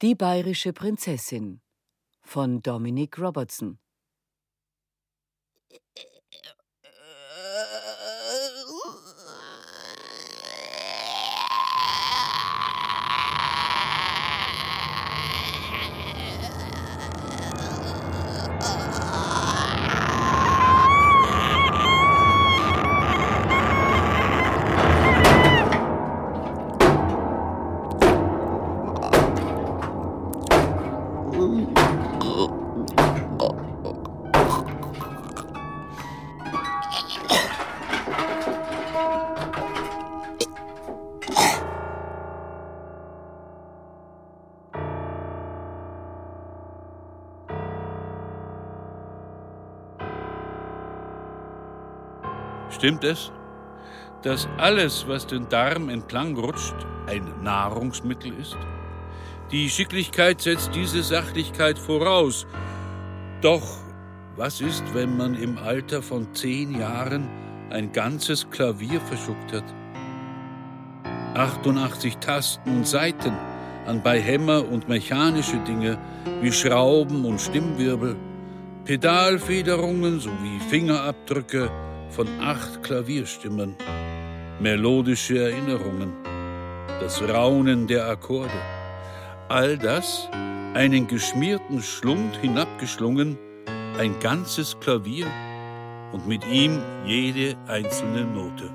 Die bayerische Prinzessin. Von Dominic Robertson Stimmt es, dass alles, was den Darm entlang rutscht, ein Nahrungsmittel ist? Die Schicklichkeit setzt diese Sachlichkeit voraus. Doch was ist, wenn man im Alter von zehn Jahren ein ganzes Klavier verschluckt hat? 88 Tasten und Saiten, anbei Hämmer und mechanische Dinge wie Schrauben und Stimmwirbel, Pedalfederungen sowie Fingerabdrücke, von acht Klavierstimmen, melodische Erinnerungen, das Raunen der Akkorde. All das, einen geschmierten Schlund hinabgeschlungen, ein ganzes Klavier und mit ihm jede einzelne Note.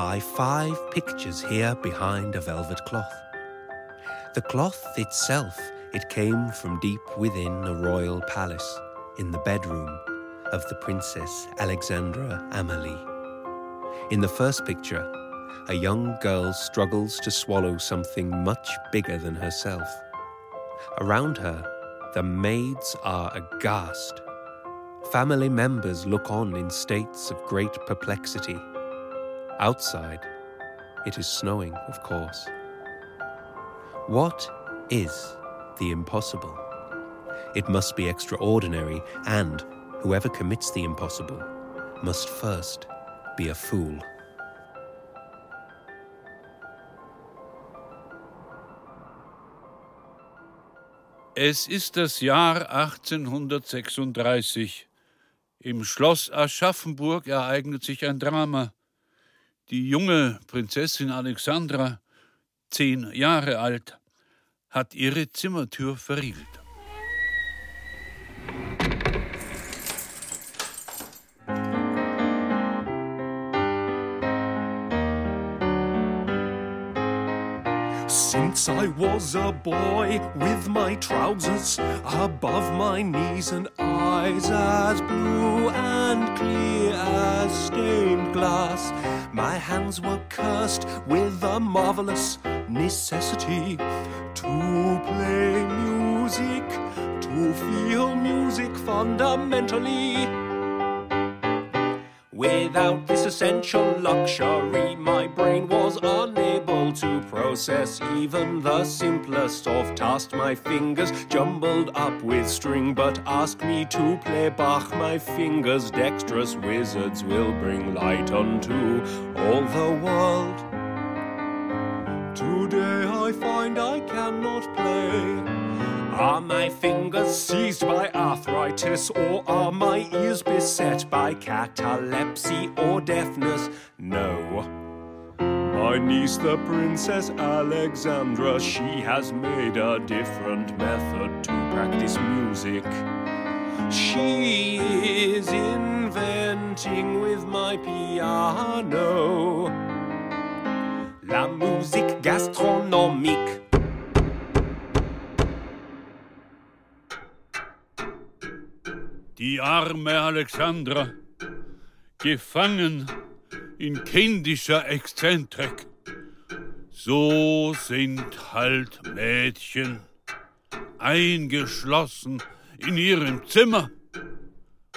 By five pictures here behind a velvet cloth. The cloth itself, it came from deep within a royal palace, in the bedroom of the Princess Alexandra Amalie. In the first picture, a young girl struggles to swallow something much bigger than herself. Around her, the maids are aghast. Family members look on in states of great perplexity. Outside, it is snowing, of course. What is the impossible? It must be extraordinary, and whoever commits the impossible must first be a fool. Es ist das Jahr 1836. Im Schloss Aschaffenburg ereignet sich ein Drama. Die junge Prinzessin Alexandra, zehn Jahre alt, hat ihre Zimmertür verriegelt. Since I was a boy, with my trousers above my knees and eyes as blue and clear as stained glass, my hands were cursed with a marvelous necessity to play music, to feel music fundamentally. Without this essential luxury, my brain was unable to process even the simplest of tasks. My fingers jumbled up with string, but ask me to play Bach. My fingers, dexterous wizards, will bring light unto all the world. Today I find I cannot play. Are my fingers seized by arthritis, or are my ears beset by catalepsy or deafness? No. My niece, the Princess Alexandra, she has made a different method to practice music. She is inventing with my piano la musique gastronomique. Die arme Alexandra, gefangen in kindischer Exzentrik. So sind halt Mädchen eingeschlossen in ihrem Zimmer.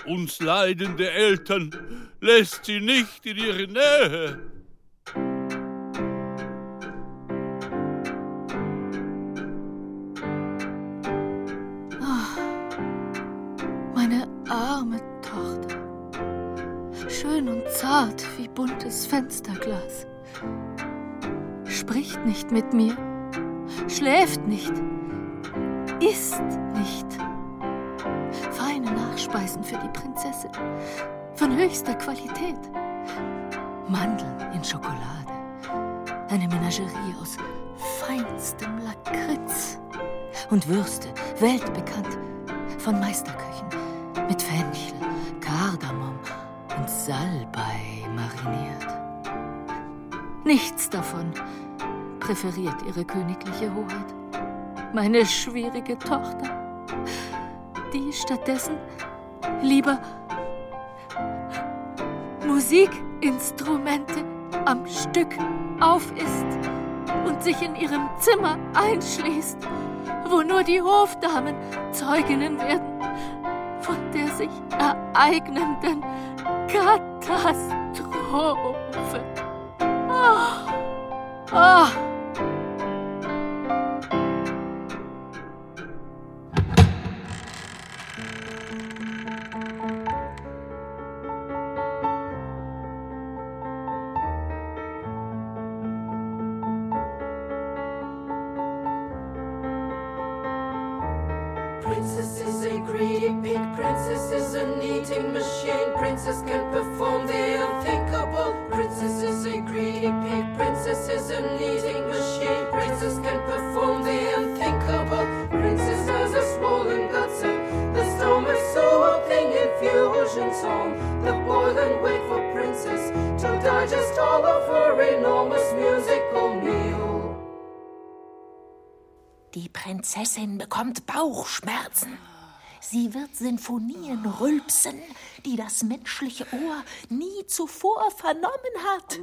Uns leidende Eltern lässt sie nicht in ihre Nähe. Schön und zart wie buntes Fensterglas. Spricht nicht mit mir, schläft nicht, isst nicht. Feine Nachspeisen für die Prinzessin, von höchster Qualität. Mandeln in Schokolade, eine Menagerie aus feinstem Lakritz und Würste, weltbekannt, von Meisterköchen, mit Fenchel, Kardamom und Salbei mariniert. Nichts davon präferiert ihre königliche Hoheit. Meine schwierige Tochter, die stattdessen lieber Musikinstrumente am Stück aufisst und sich in ihrem Zimmer einschließt, wo nur die Hofdamen Zeuginnen werden von der sich ereignenden فقط از خوف آه آه Die Prinzessin bekommt Bauchschmerzen. Sie wird Sinfonien rülpsen, die das menschliche Ohr nie zuvor vernommen hat.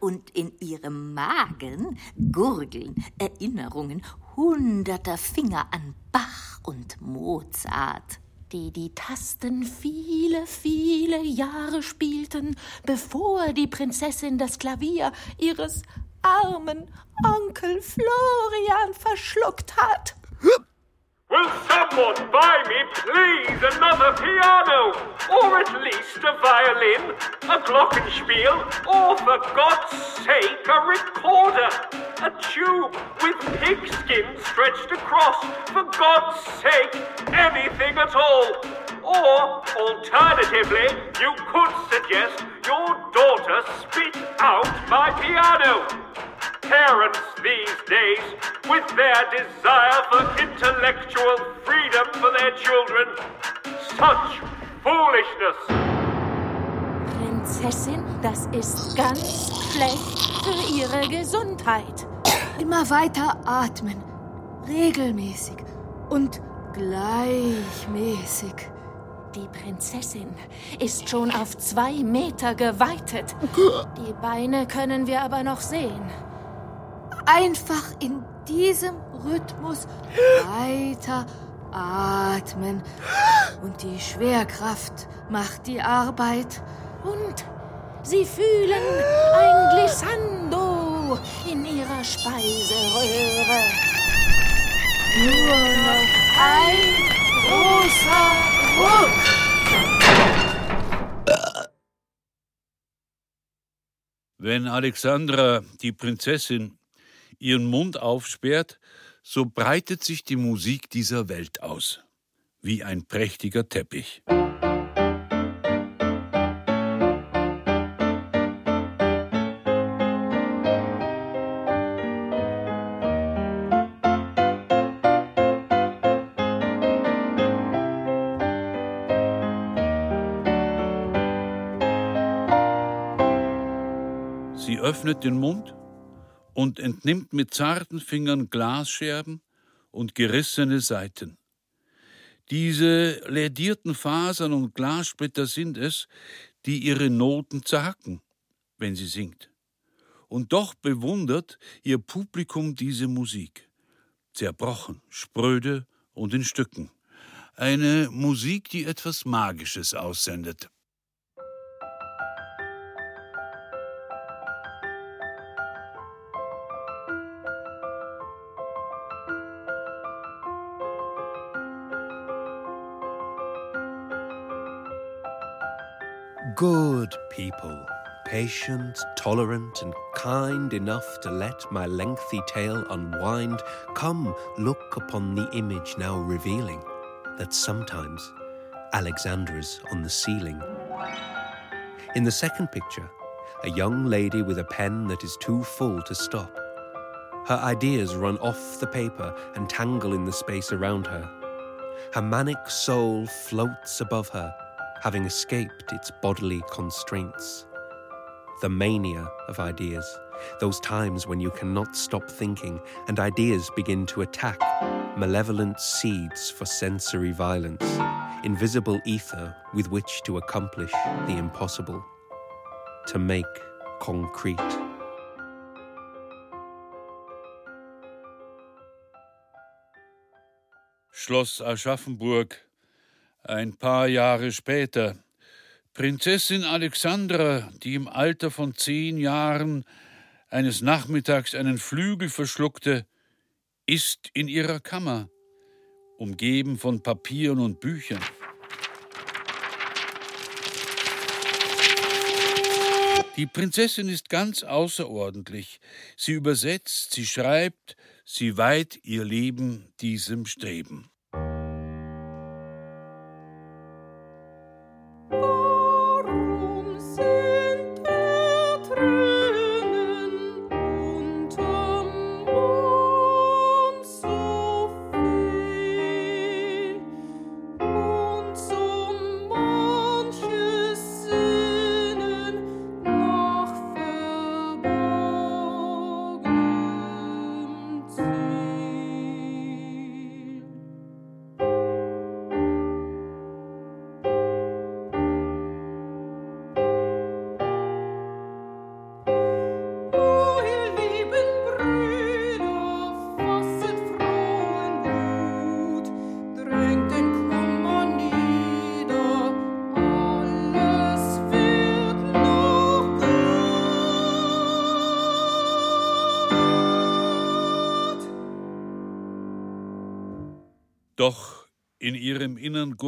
Und in ihrem Magen gurgeln Erinnerungen hunderter Finger an Bach und Mozart. Die die Tasten viele, viele Jahre spielten, bevor die Prinzessin das Klavier ihres armen Onkel Florian verschluckt hat. Will someone buy me, please, another piano? Or at least a violin, a glockenspiel, or for God's sake, a recorder? A tube with pigskin stretched across, for God's sake, anything at all. Or, alternatively, you could suggest your daughter spit out my piano. Parents these days, with their desire for intellectual freedom for their children, such foolishness. Prinzessin, das ist ganz schlecht für ihre Gesundheit. Immer weiter atmen, regelmäßig und gleichmäßig. Die Prinzessin ist schon auf zwei Meter geweitet. Die Beine können wir aber noch sehen. Einfach in diesem Rhythmus weiter atmen. Und die Schwerkraft macht die Arbeit. Und sie fühlen ein Glissando in ihrer Speiseröhre. Nur noch ein großer. Wenn Alexandra, die Prinzessin, ihren Mund aufsperrt, so breitet sich die Musik dieser Welt aus, wie ein prächtiger Teppich. Öffnet den Mund und entnimmt mit zarten Fingern Glasscherben und gerissene Seiten. Diese lädierten Fasern und Glassplitter sind es, die ihre Noten zerhacken, wenn sie singt. Und doch bewundert ihr Publikum diese Musik. Zerbrochen, spröde und in Stücken. Eine Musik, die etwas Magisches aussendet. People, patient, tolerant, and kind enough to let my lengthy tale unwind, come look upon the image now revealing that sometimes Alexandra's on the ceiling. In the second picture, a young lady with a pen that is too full to stop. Her ideas run off the paper and tangle in the space around her. Her manic soul floats above her having escaped its bodily constraints. The mania of ideas, those times when you cannot stop thinking and ideas begin to attack, malevolent seeds for sensory violence, invisible ether with which to accomplish the impossible, to make concrete. Schloss Aschaffenburg Ein paar Jahre später. Prinzessin Alexandra, die im Alter von zehn Jahren eines Nachmittags einen Flügel verschluckte, ist in ihrer Kammer, umgeben von Papieren und Büchern. Die Prinzessin ist ganz außerordentlich. Sie übersetzt, sie schreibt, sie weiht ihr Leben diesem Streben.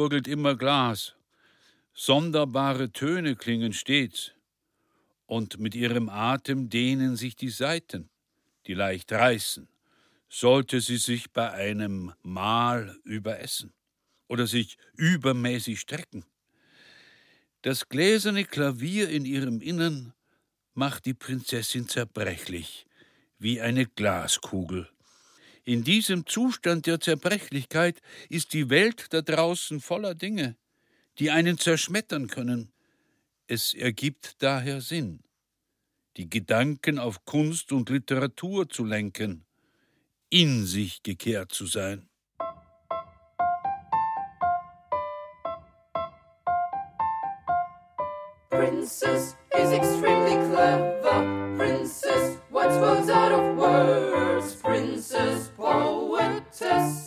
Gurgelt immer Glas. Sonderbare Töne klingen stets. Und mit ihrem Atem dehnen sich die Saiten, die leicht reißen, sollte sie sich bei einem Mahl überessen oder sich übermäßig strecken. Das gläserne Klavier in ihrem Innern macht die Prinzessin zerbrechlich, wie eine Glaskugel. In diesem Zustand der Zerbrechlichkeit ist die Welt da draußen voller Dinge, die einen zerschmettern können. Es ergibt daher Sinn, die Gedanken auf Kunst und Literatur zu lenken, in sich gekehrt zu sein. Princess is extremely clever. Princess writes words out of words. Princess Success.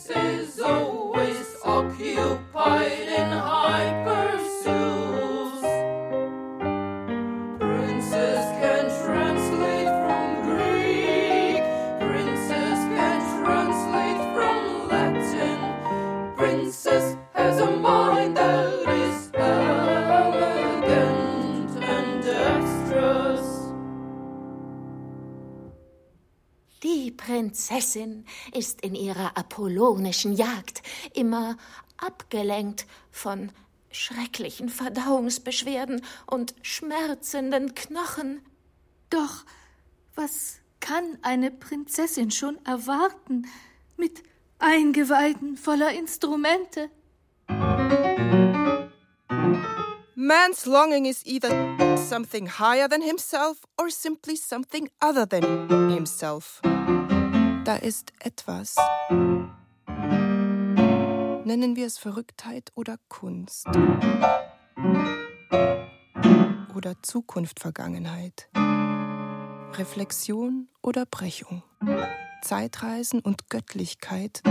Prinzessin ist in ihrer apollonischen Jagd immer abgelenkt von schrecklichen Verdauungsbeschwerden und schmerzenden Knochen. Doch was kann eine Prinzessin schon erwarten mit Eingeweiden voller Instrumente? Man's longing is either something higher than himself or simply something other than himself. Da ist etwas. Nennen wir es Verrücktheit oder Kunst. Oder Zukunft, Vergangenheit. Reflexion oder Brechung. Zeitreisen und Göttlichkeit.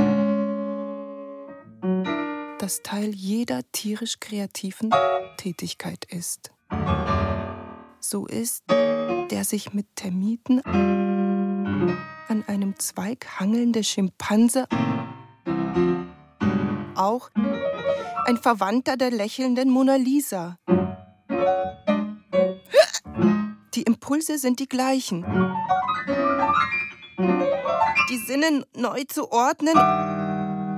Das Teil jeder tierisch kreativen Tätigkeit ist. So ist, der sich mit Termiten an einem Zweig hangelnde Schimpanse auch ein Verwandter der lächelnden Mona Lisa. Die Impulse sind die gleichen. Die Sinne neu zu ordnen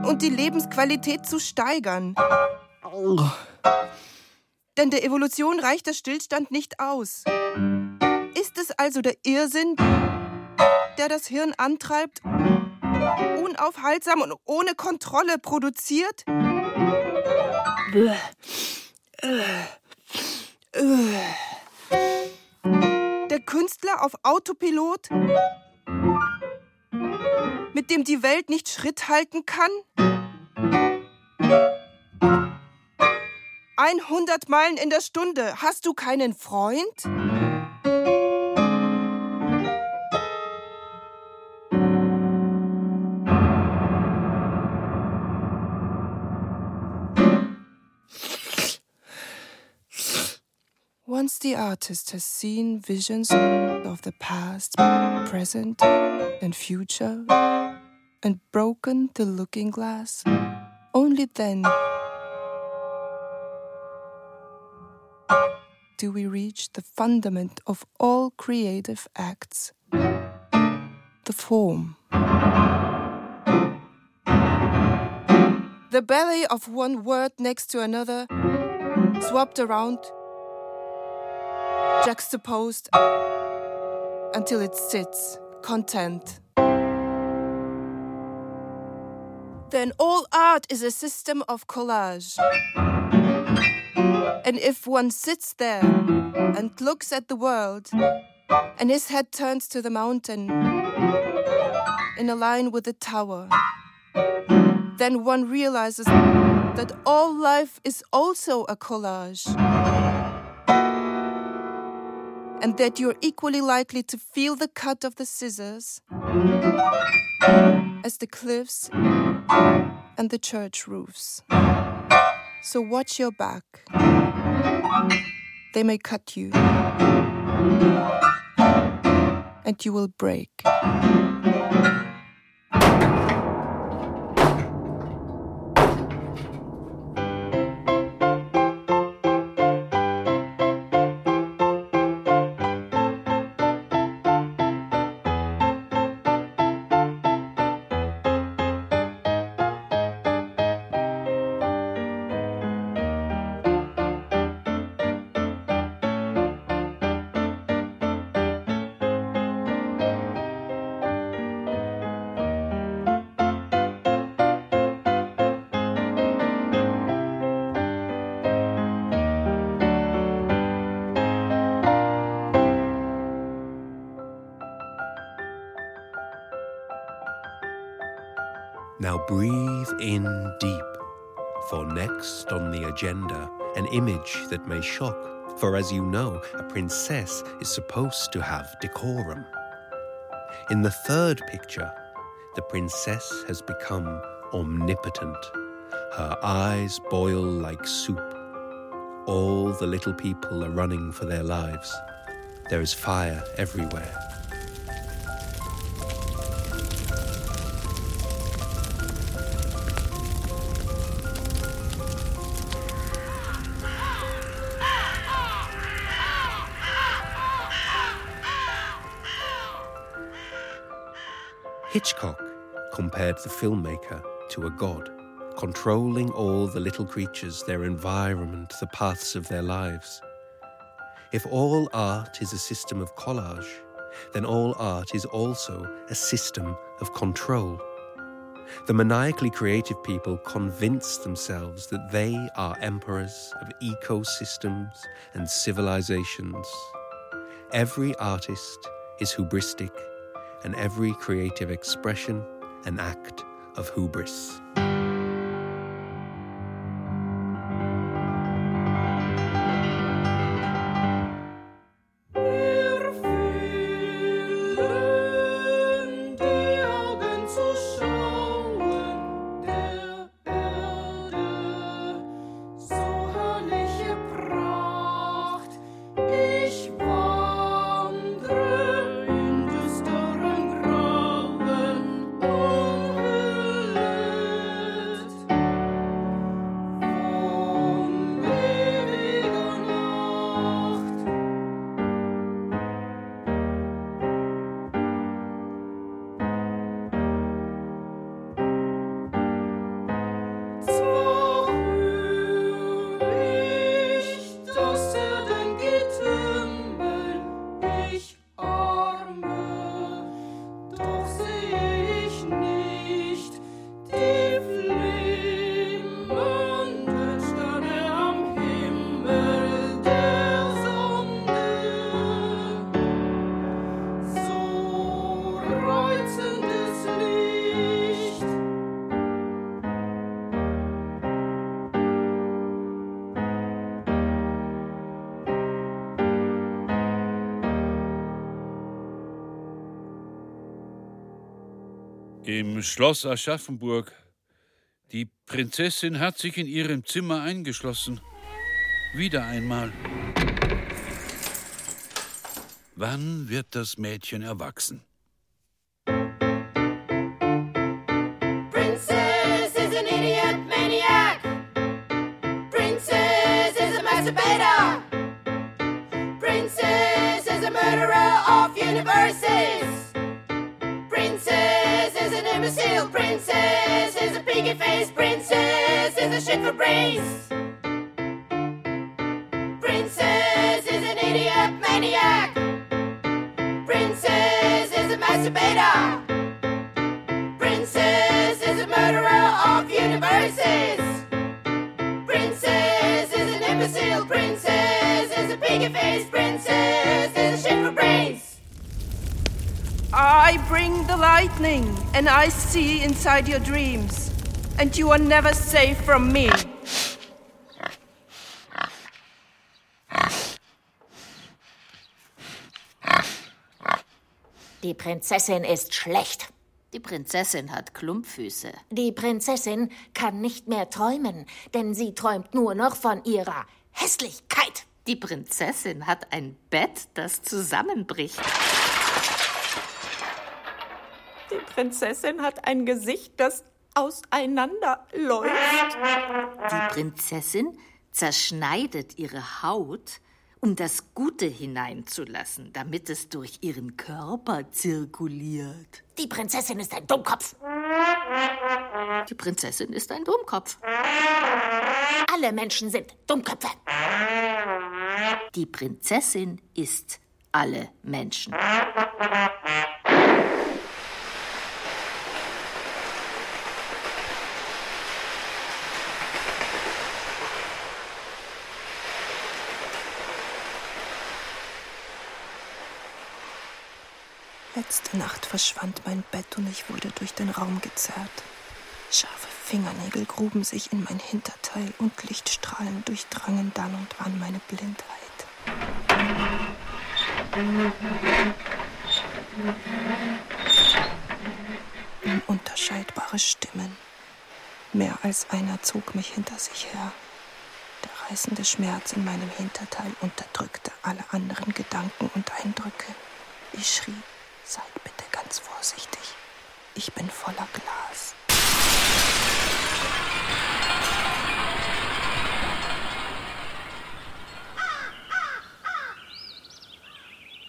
und die Lebensqualität zu steigern. Denn der Evolution reicht der Stillstand nicht aus. Ist es also der Irrsinn, der das Hirn antreibt, unaufhaltsam und ohne Kontrolle produziert? Der Künstler auf Autopilot, mit dem die Welt nicht Schritt halten kann? 100 Meilen in der Stunde. Hast du keinen Freund? The artist has seen visions of the past, present, and future, and broken the looking glass, only then do we reach the fundament of all creative acts the form. The belly of one word next to another, swapped around, juxtaposed until it sits, content. Then all art is a system of collage. And if one sits there and looks at the world, and his head turns to the mountain in a line with the tower, then one realizes that all life is also a collage. And that you're equally likely to feel the cut of the scissors as the cliffs and the church roofs. So watch your back. They may cut you, and you will break. As you know, a princess is supposed to have decorum. In the third picture, the princess has become omnipotent. Her eyes boil like soup. All the little people are running for their lives. There is fire everywhere. Hitchcock compared the filmmaker to a god, controlling all the little creatures, their environment, the paths of their lives. If all art is a system of collage, then all art is also a system of control. The maniacally creative people convince themselves that they are emperors of ecosystems and civilizations. Every artist is hubristic and every creative expression an act of hubris. Schloss Aschaffenburg. Die Prinzessin hat sich in ihrem Zimmer eingeschlossen. Wieder einmal. Wann wird das Mädchen erwachsen? Princess is an idiot maniac. Princess is a masturbator. Princess is a murderer of universes. A face. Princess is a shit for brains. Princess is an idiot maniac. Princess is a masturbator. Princess is a murderer of universes. Princess is an imbecile. Princess is a piggy face. Princess is a shit for brains. I bring the lightning, and I see inside your dreams, and you are never safe from me. Die Prinzessin ist schlecht. Die Prinzessin hat Klumpfüße. Die Prinzessin kann nicht mehr träumen, denn sie träumt nur noch von ihrer Hässlichkeit. Die Prinzessin hat ein Bett, das zusammenbricht. Die Prinzessin hat ein Gesicht, das auseinanderläuft. Die Prinzessin zerschneidet ihre Haut, um das Gute hineinzulassen, damit es durch ihren Körper zirkuliert. Die Prinzessin ist ein Dummkopf. Die Prinzessin ist ein Dummkopf. Alle Menschen sind Dummköpfe. Die Prinzessin ist alle Menschen. Letzte Nacht verschwand mein Bett und ich wurde durch den Raum gezerrt. Scharfe Fingernägel gruben sich in mein Hinterteil und Lichtstrahlen durchdrangen dann und wann meine Blindheit. Ununterscheidbare Stimmen. Mehr als einer zog mich hinter sich her. Der reißende Schmerz in meinem Hinterteil unterdrückte alle anderen Gedanken und Eindrücke. Ich schrie, seid bitte ganz vorsichtig. Ich bin voller Glas.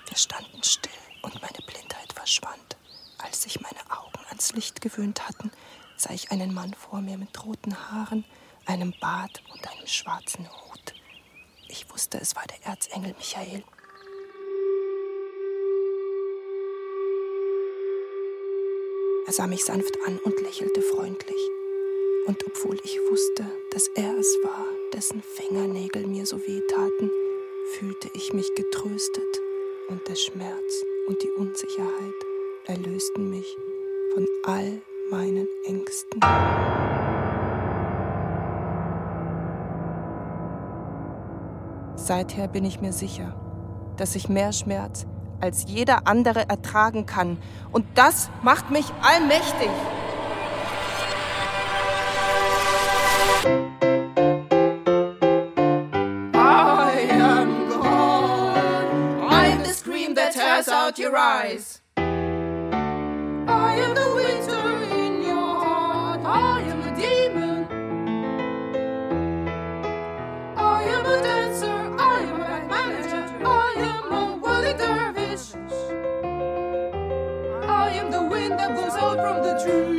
Wir standen still und meine Blindheit verschwand. Als sich meine Augen ans Licht gewöhnt hatten, sah ich einen Mann vor mir mit roten Haaren, einem Bart und einem schwarzen Hut. Ich wusste, es war der Erzengel Michael. Er sah mich sanft an und lächelte freundlich. Und obwohl ich wusste, dass er es war, dessen Fingernägel mir so weh taten, fühlte ich mich getröstet und der Schmerz und die Unsicherheit erlösten mich von all meinen Ängsten. Seither bin ich mir sicher, dass ich mehr Schmerz als jeder andere ertragen kann. Und das macht mich allmächtig. I am gone. I am the scream that tears out your eyes. From the trees.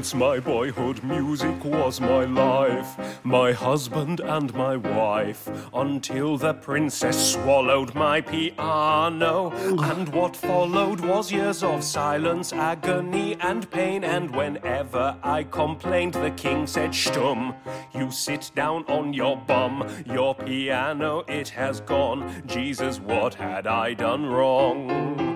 Since my boyhood, music was my life, my husband and my wife, until the princess swallowed my piano. And what followed was years of silence, agony, and pain. And whenever I complained, the king said, Stum, you sit down on your bum, your piano, it has gone. Jesus, what had I done wrong?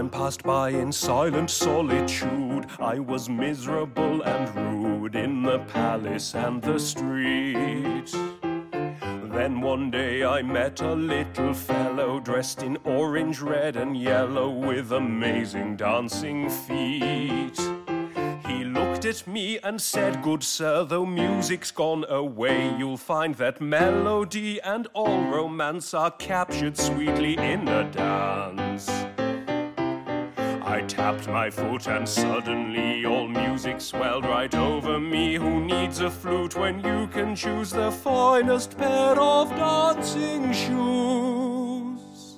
Time passed by in silent solitude. I was miserable and rude in the palace and the street. Then one day I met a little fellow dressed in orange, red, and yellow with amazing dancing feet. He looked at me and said, Good sir, though music's gone away, you'll find that melody and all romance are captured sweetly in a dance. Tapped my foot and suddenly all music swelled right over me. Who needs a flute when you can choose the finest pair of dancing shoes?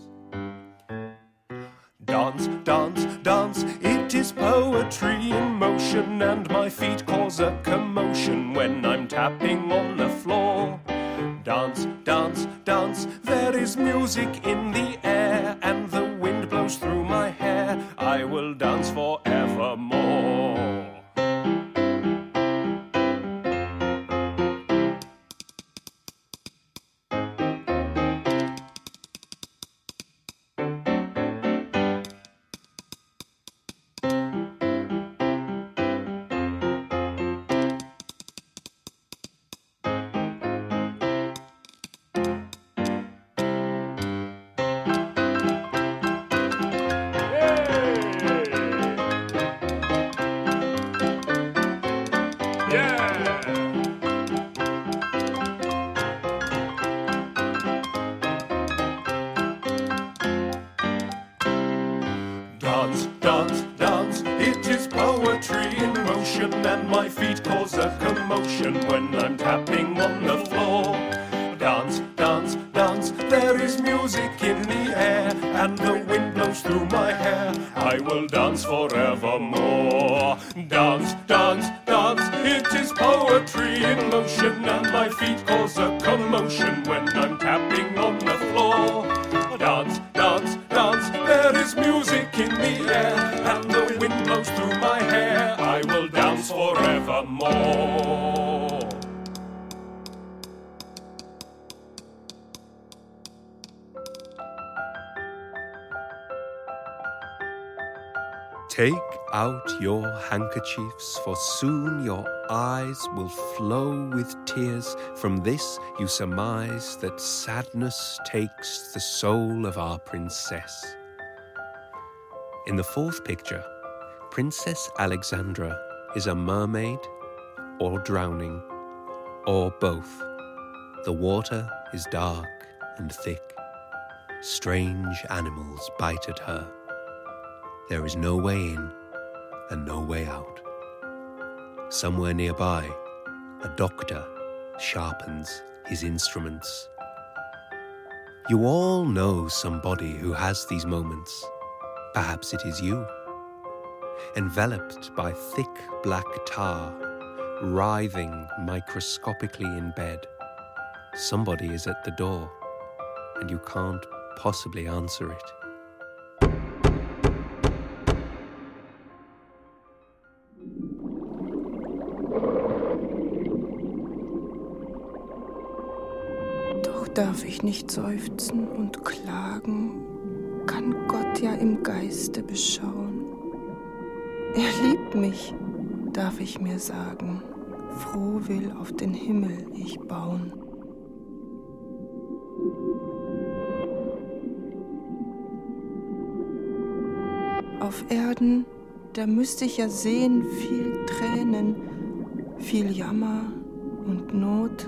Dance, dance, dance, it is poetry in motion, and my feet cause a commotion when I'm tapping on the floor. Dance, dance, dance, there is music in the air, dance for soon your eyes will flow with tears. From this you surmise that sadness takes the soul of our princess. In the fourth picture, Princess Alexandra is a mermaid, or drowning, or both. The water is dark and thick. Strange animals bite at her. There is no way in and no way out. Somewhere nearby, a doctor sharpens his instruments. You all know somebody who has these moments. Perhaps it is you. Enveloped by thick black tar, writhing microscopically in bed, somebody is at the door, and you can't possibly answer it. Darf ich nicht seufzen und klagen, kann Gott ja im Geiste beschauen. Er liebt mich, darf ich mir sagen, froh will auf den Himmel ich bauen. Auf Erden, da müsste ich ja sehen viel Tränen, viel Jammer und Not.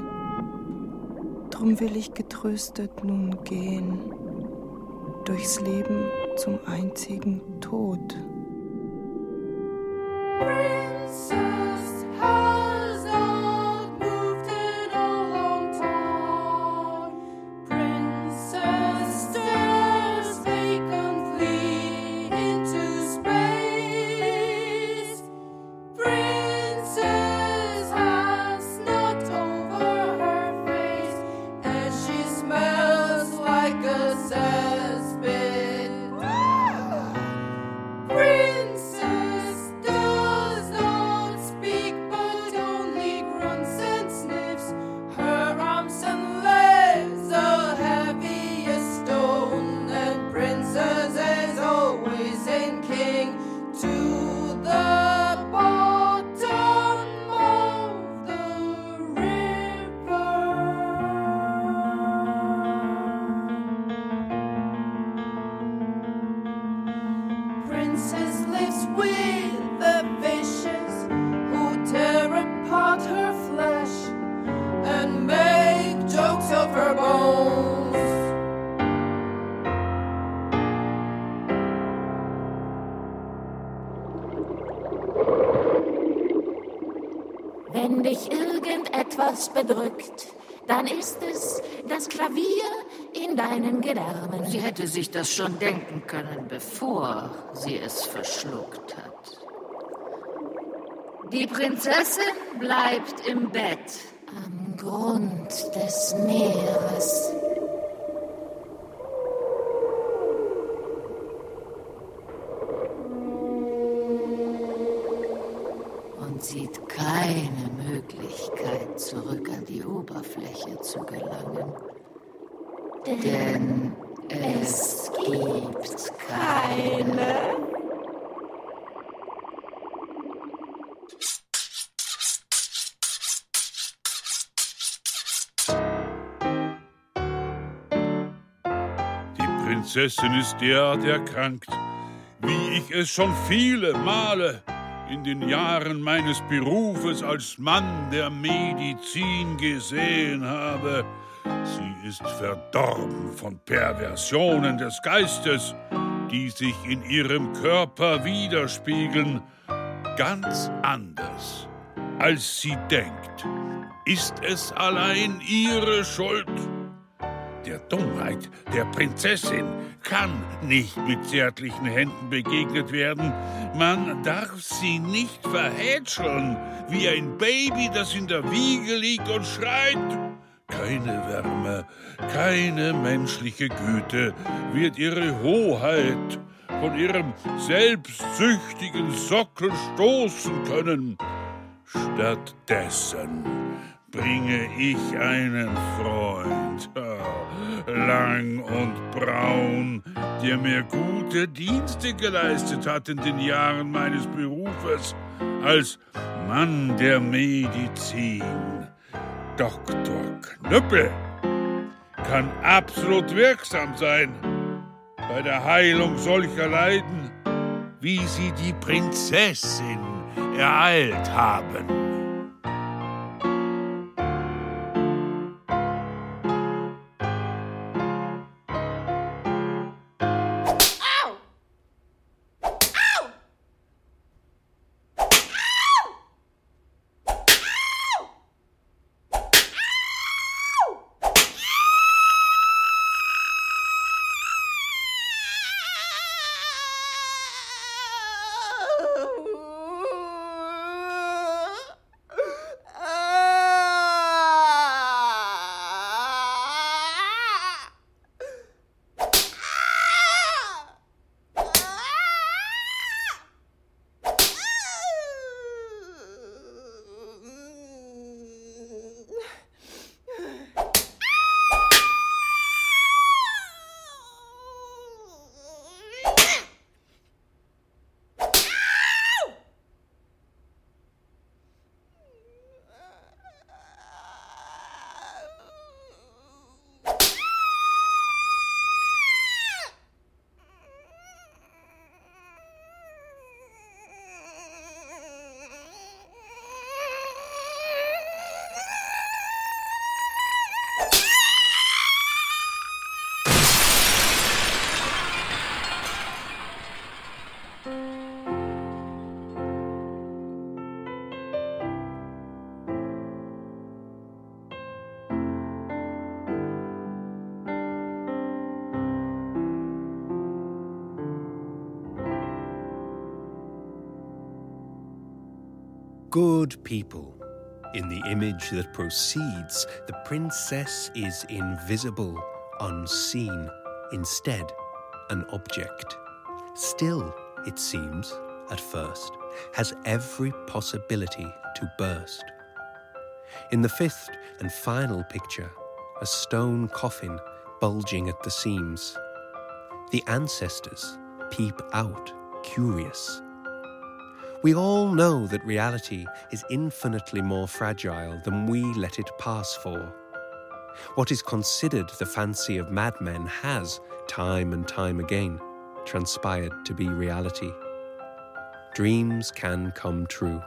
Drum will ich getröstet nun gehen, durchs Leben zum einzigen Tod. Dann ist es das Klavier in deinen Gedärmen. Sie hätte sich das schon denken können, bevor sie es verschluckt hat. Die Prinzessin bleibt im Bett. Am Grund des Meeres. Prinzessin ist derart erkrankt, wie ich es schon viele Male in den Jahren meines Berufes als Mann der Medizin gesehen habe. Sie ist verdorben von Perversionen des Geistes, die sich in ihrem Körper widerspiegeln, ganz anders, als sie denkt. Ist es allein ihre Schuld? Der Dummheit der Prinzessin kann nicht mit zärtlichen Händen begegnet werden. Man darf sie nicht verhätscheln, wie ein Baby, das in der Wiege liegt und schreit. Keine Wärme, keine menschliche Güte wird ihre Hoheit von ihrem selbstsüchtigen Sockel stoßen können. Stattdessen bringe ich einen Freund, lang und braun, der mir gute Dienste geleistet hat in den Jahren meines Berufes als Mann der Medizin. Dr. Knüppel kann absolut wirksam sein bei der Heilung solcher Leiden, wie sie die Prinzessin ereilt haben. Good people. In the image that proceeds, the princess is invisible, unseen, instead, an object. Still, it seems, at first, has every possibility to burst. In the fifth and final picture, a stone coffin bulging at the seams. The ancestors peep out, curious. We all know that reality is infinitely more fragile than we let it pass for. What is considered the fancy of madmen has, time and time again, transpired to be reality. Dreams can come true,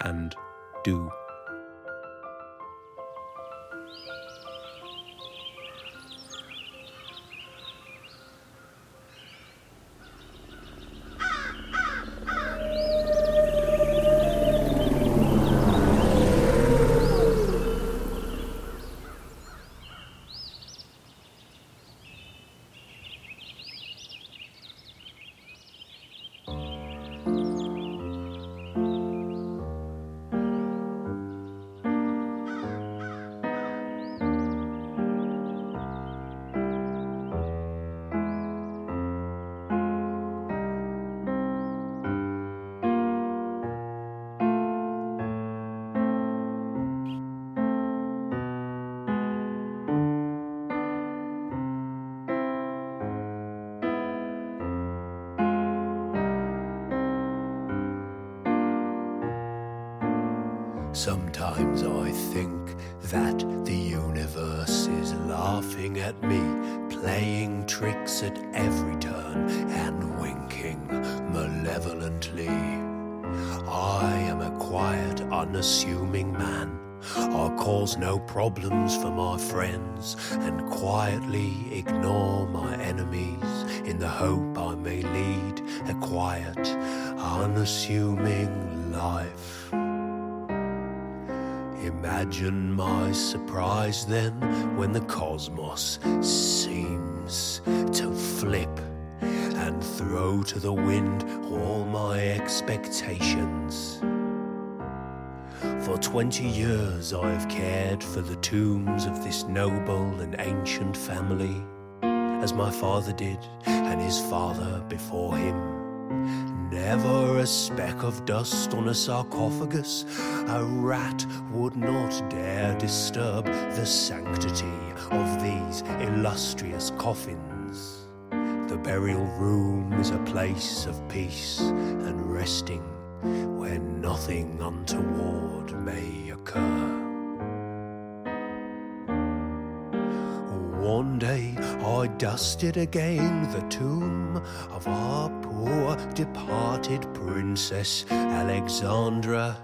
and do. Unassuming man. I cause no problems for my friends and quietly ignore my enemies in the hope I may lead a quiet, unassuming life. Imagine my surprise then when the cosmos seems to flip and throw to the wind all my expectations. For twenty years I've cared for the tombs of this noble and ancient family, as my father did and his father before him. Never a speck of dust on a sarcophagus. A rat would not dare disturb the sanctity of these illustrious coffins. The burial room is a place of peace and resting where nothing untoward may occur. One day I dusted again the tomb of our poor departed princess Alexandra,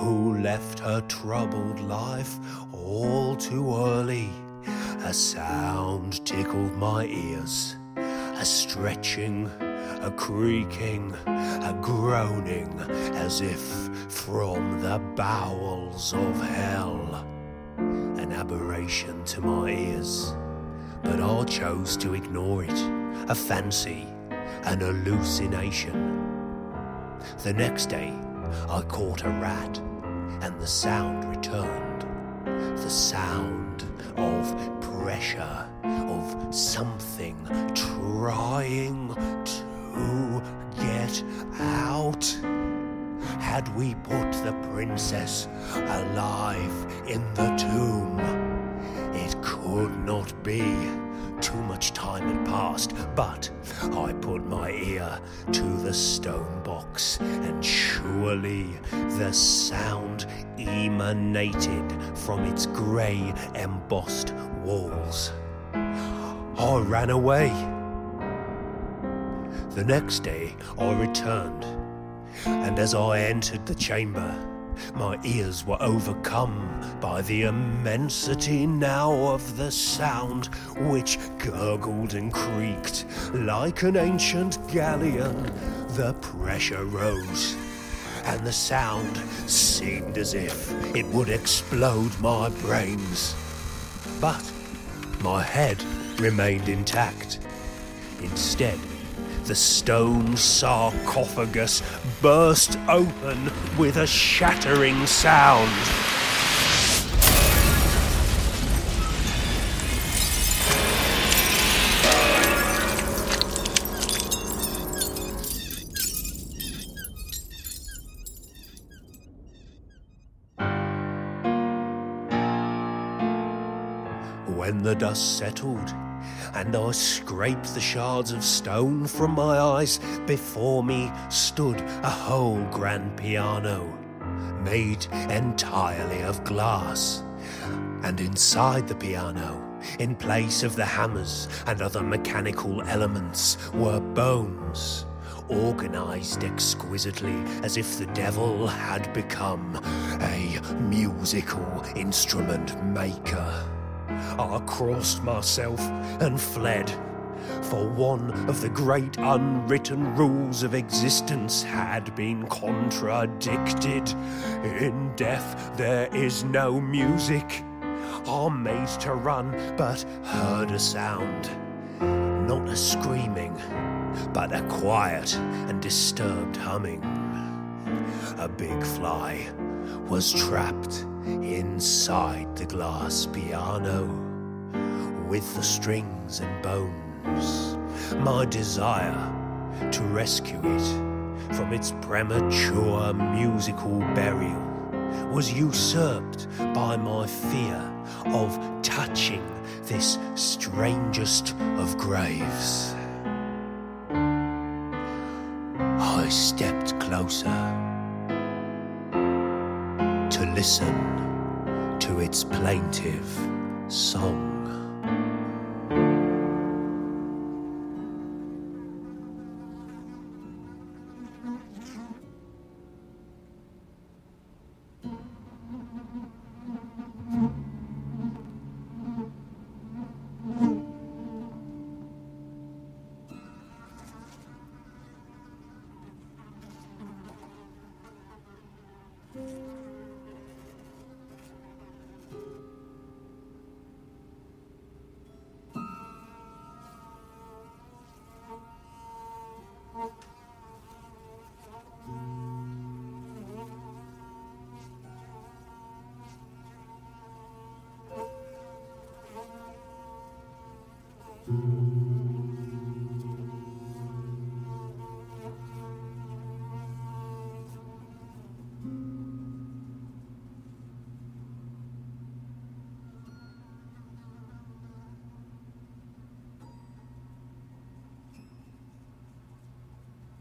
who left her troubled life all too early. A sound tickled my ears, a stretching, a creaking, a groaning, as if from the bowels of hell. An aberration to my ears but I chose to ignore it. A fancy, an hallucination. The next day, I caught a rat, and the sound returned. The sound of pressure, of something trying to get out. Had we put the princess alive in the tomb? It could not be. Too much time had passed, but I put my ear to the stone box, and surely the sound emanated from its grey embossed walls. I ran away. The next day I returned, and as I entered the chamber, my ears were overcome by the immensity now of the sound, which gurgled and creaked like an ancient galleon. The pressure rose, and the sound seemed as if it would explode my brains. But my head remained intact. Instead, the stone sarcophagus burst open with a shattering sound. When the dust settled, and I scraped the shards of stone from my eyes. Before me stood a whole grand piano, made entirely of glass. And inside the piano, in place of the hammers and other mechanical elements, were bones, organized exquisitely as if the devil had become a musical instrument maker. I crossed myself and fled. For one of the great unwritten rules of existence had been contradicted. In death, there is no music. I'm made to run, but heard a sound. Not a screaming, but a quiet and disturbed humming. A big fly was trapped inside the glass piano with the strings and bones. My desire to rescue it from its premature musical burial was usurped by my fear of touching this strangest of graves. I stepped closer listen to its plaintive song.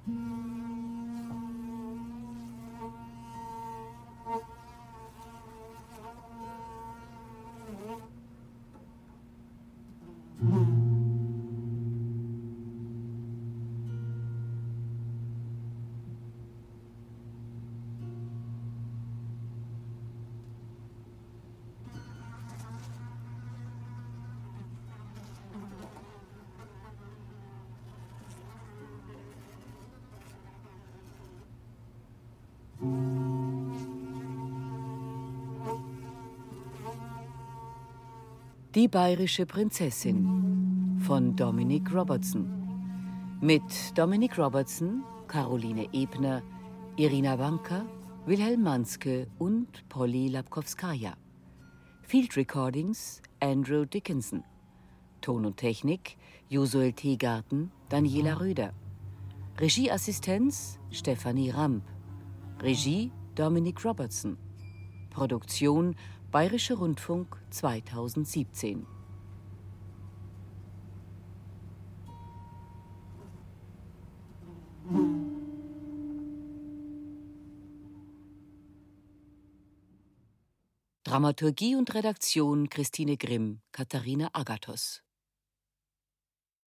Mm-hmm. Die bayerische Prinzessin von Dominic Robertson. Mit Dominic Robertson, Caroline Ebner, Irina Wanka, Wilhelm Manske und Polly Lapkowskaja. Field Recordings Andrew Dickinson. Ton und Technik Josuel Teegarten, Daniela Röder. Regieassistenz Stefanie Ramp. Regie Dominic Robertson. Produktion Bayerischer Rundfunk 2017. Dramaturgie und Redaktion Christine Grimm, Katharina Agathos.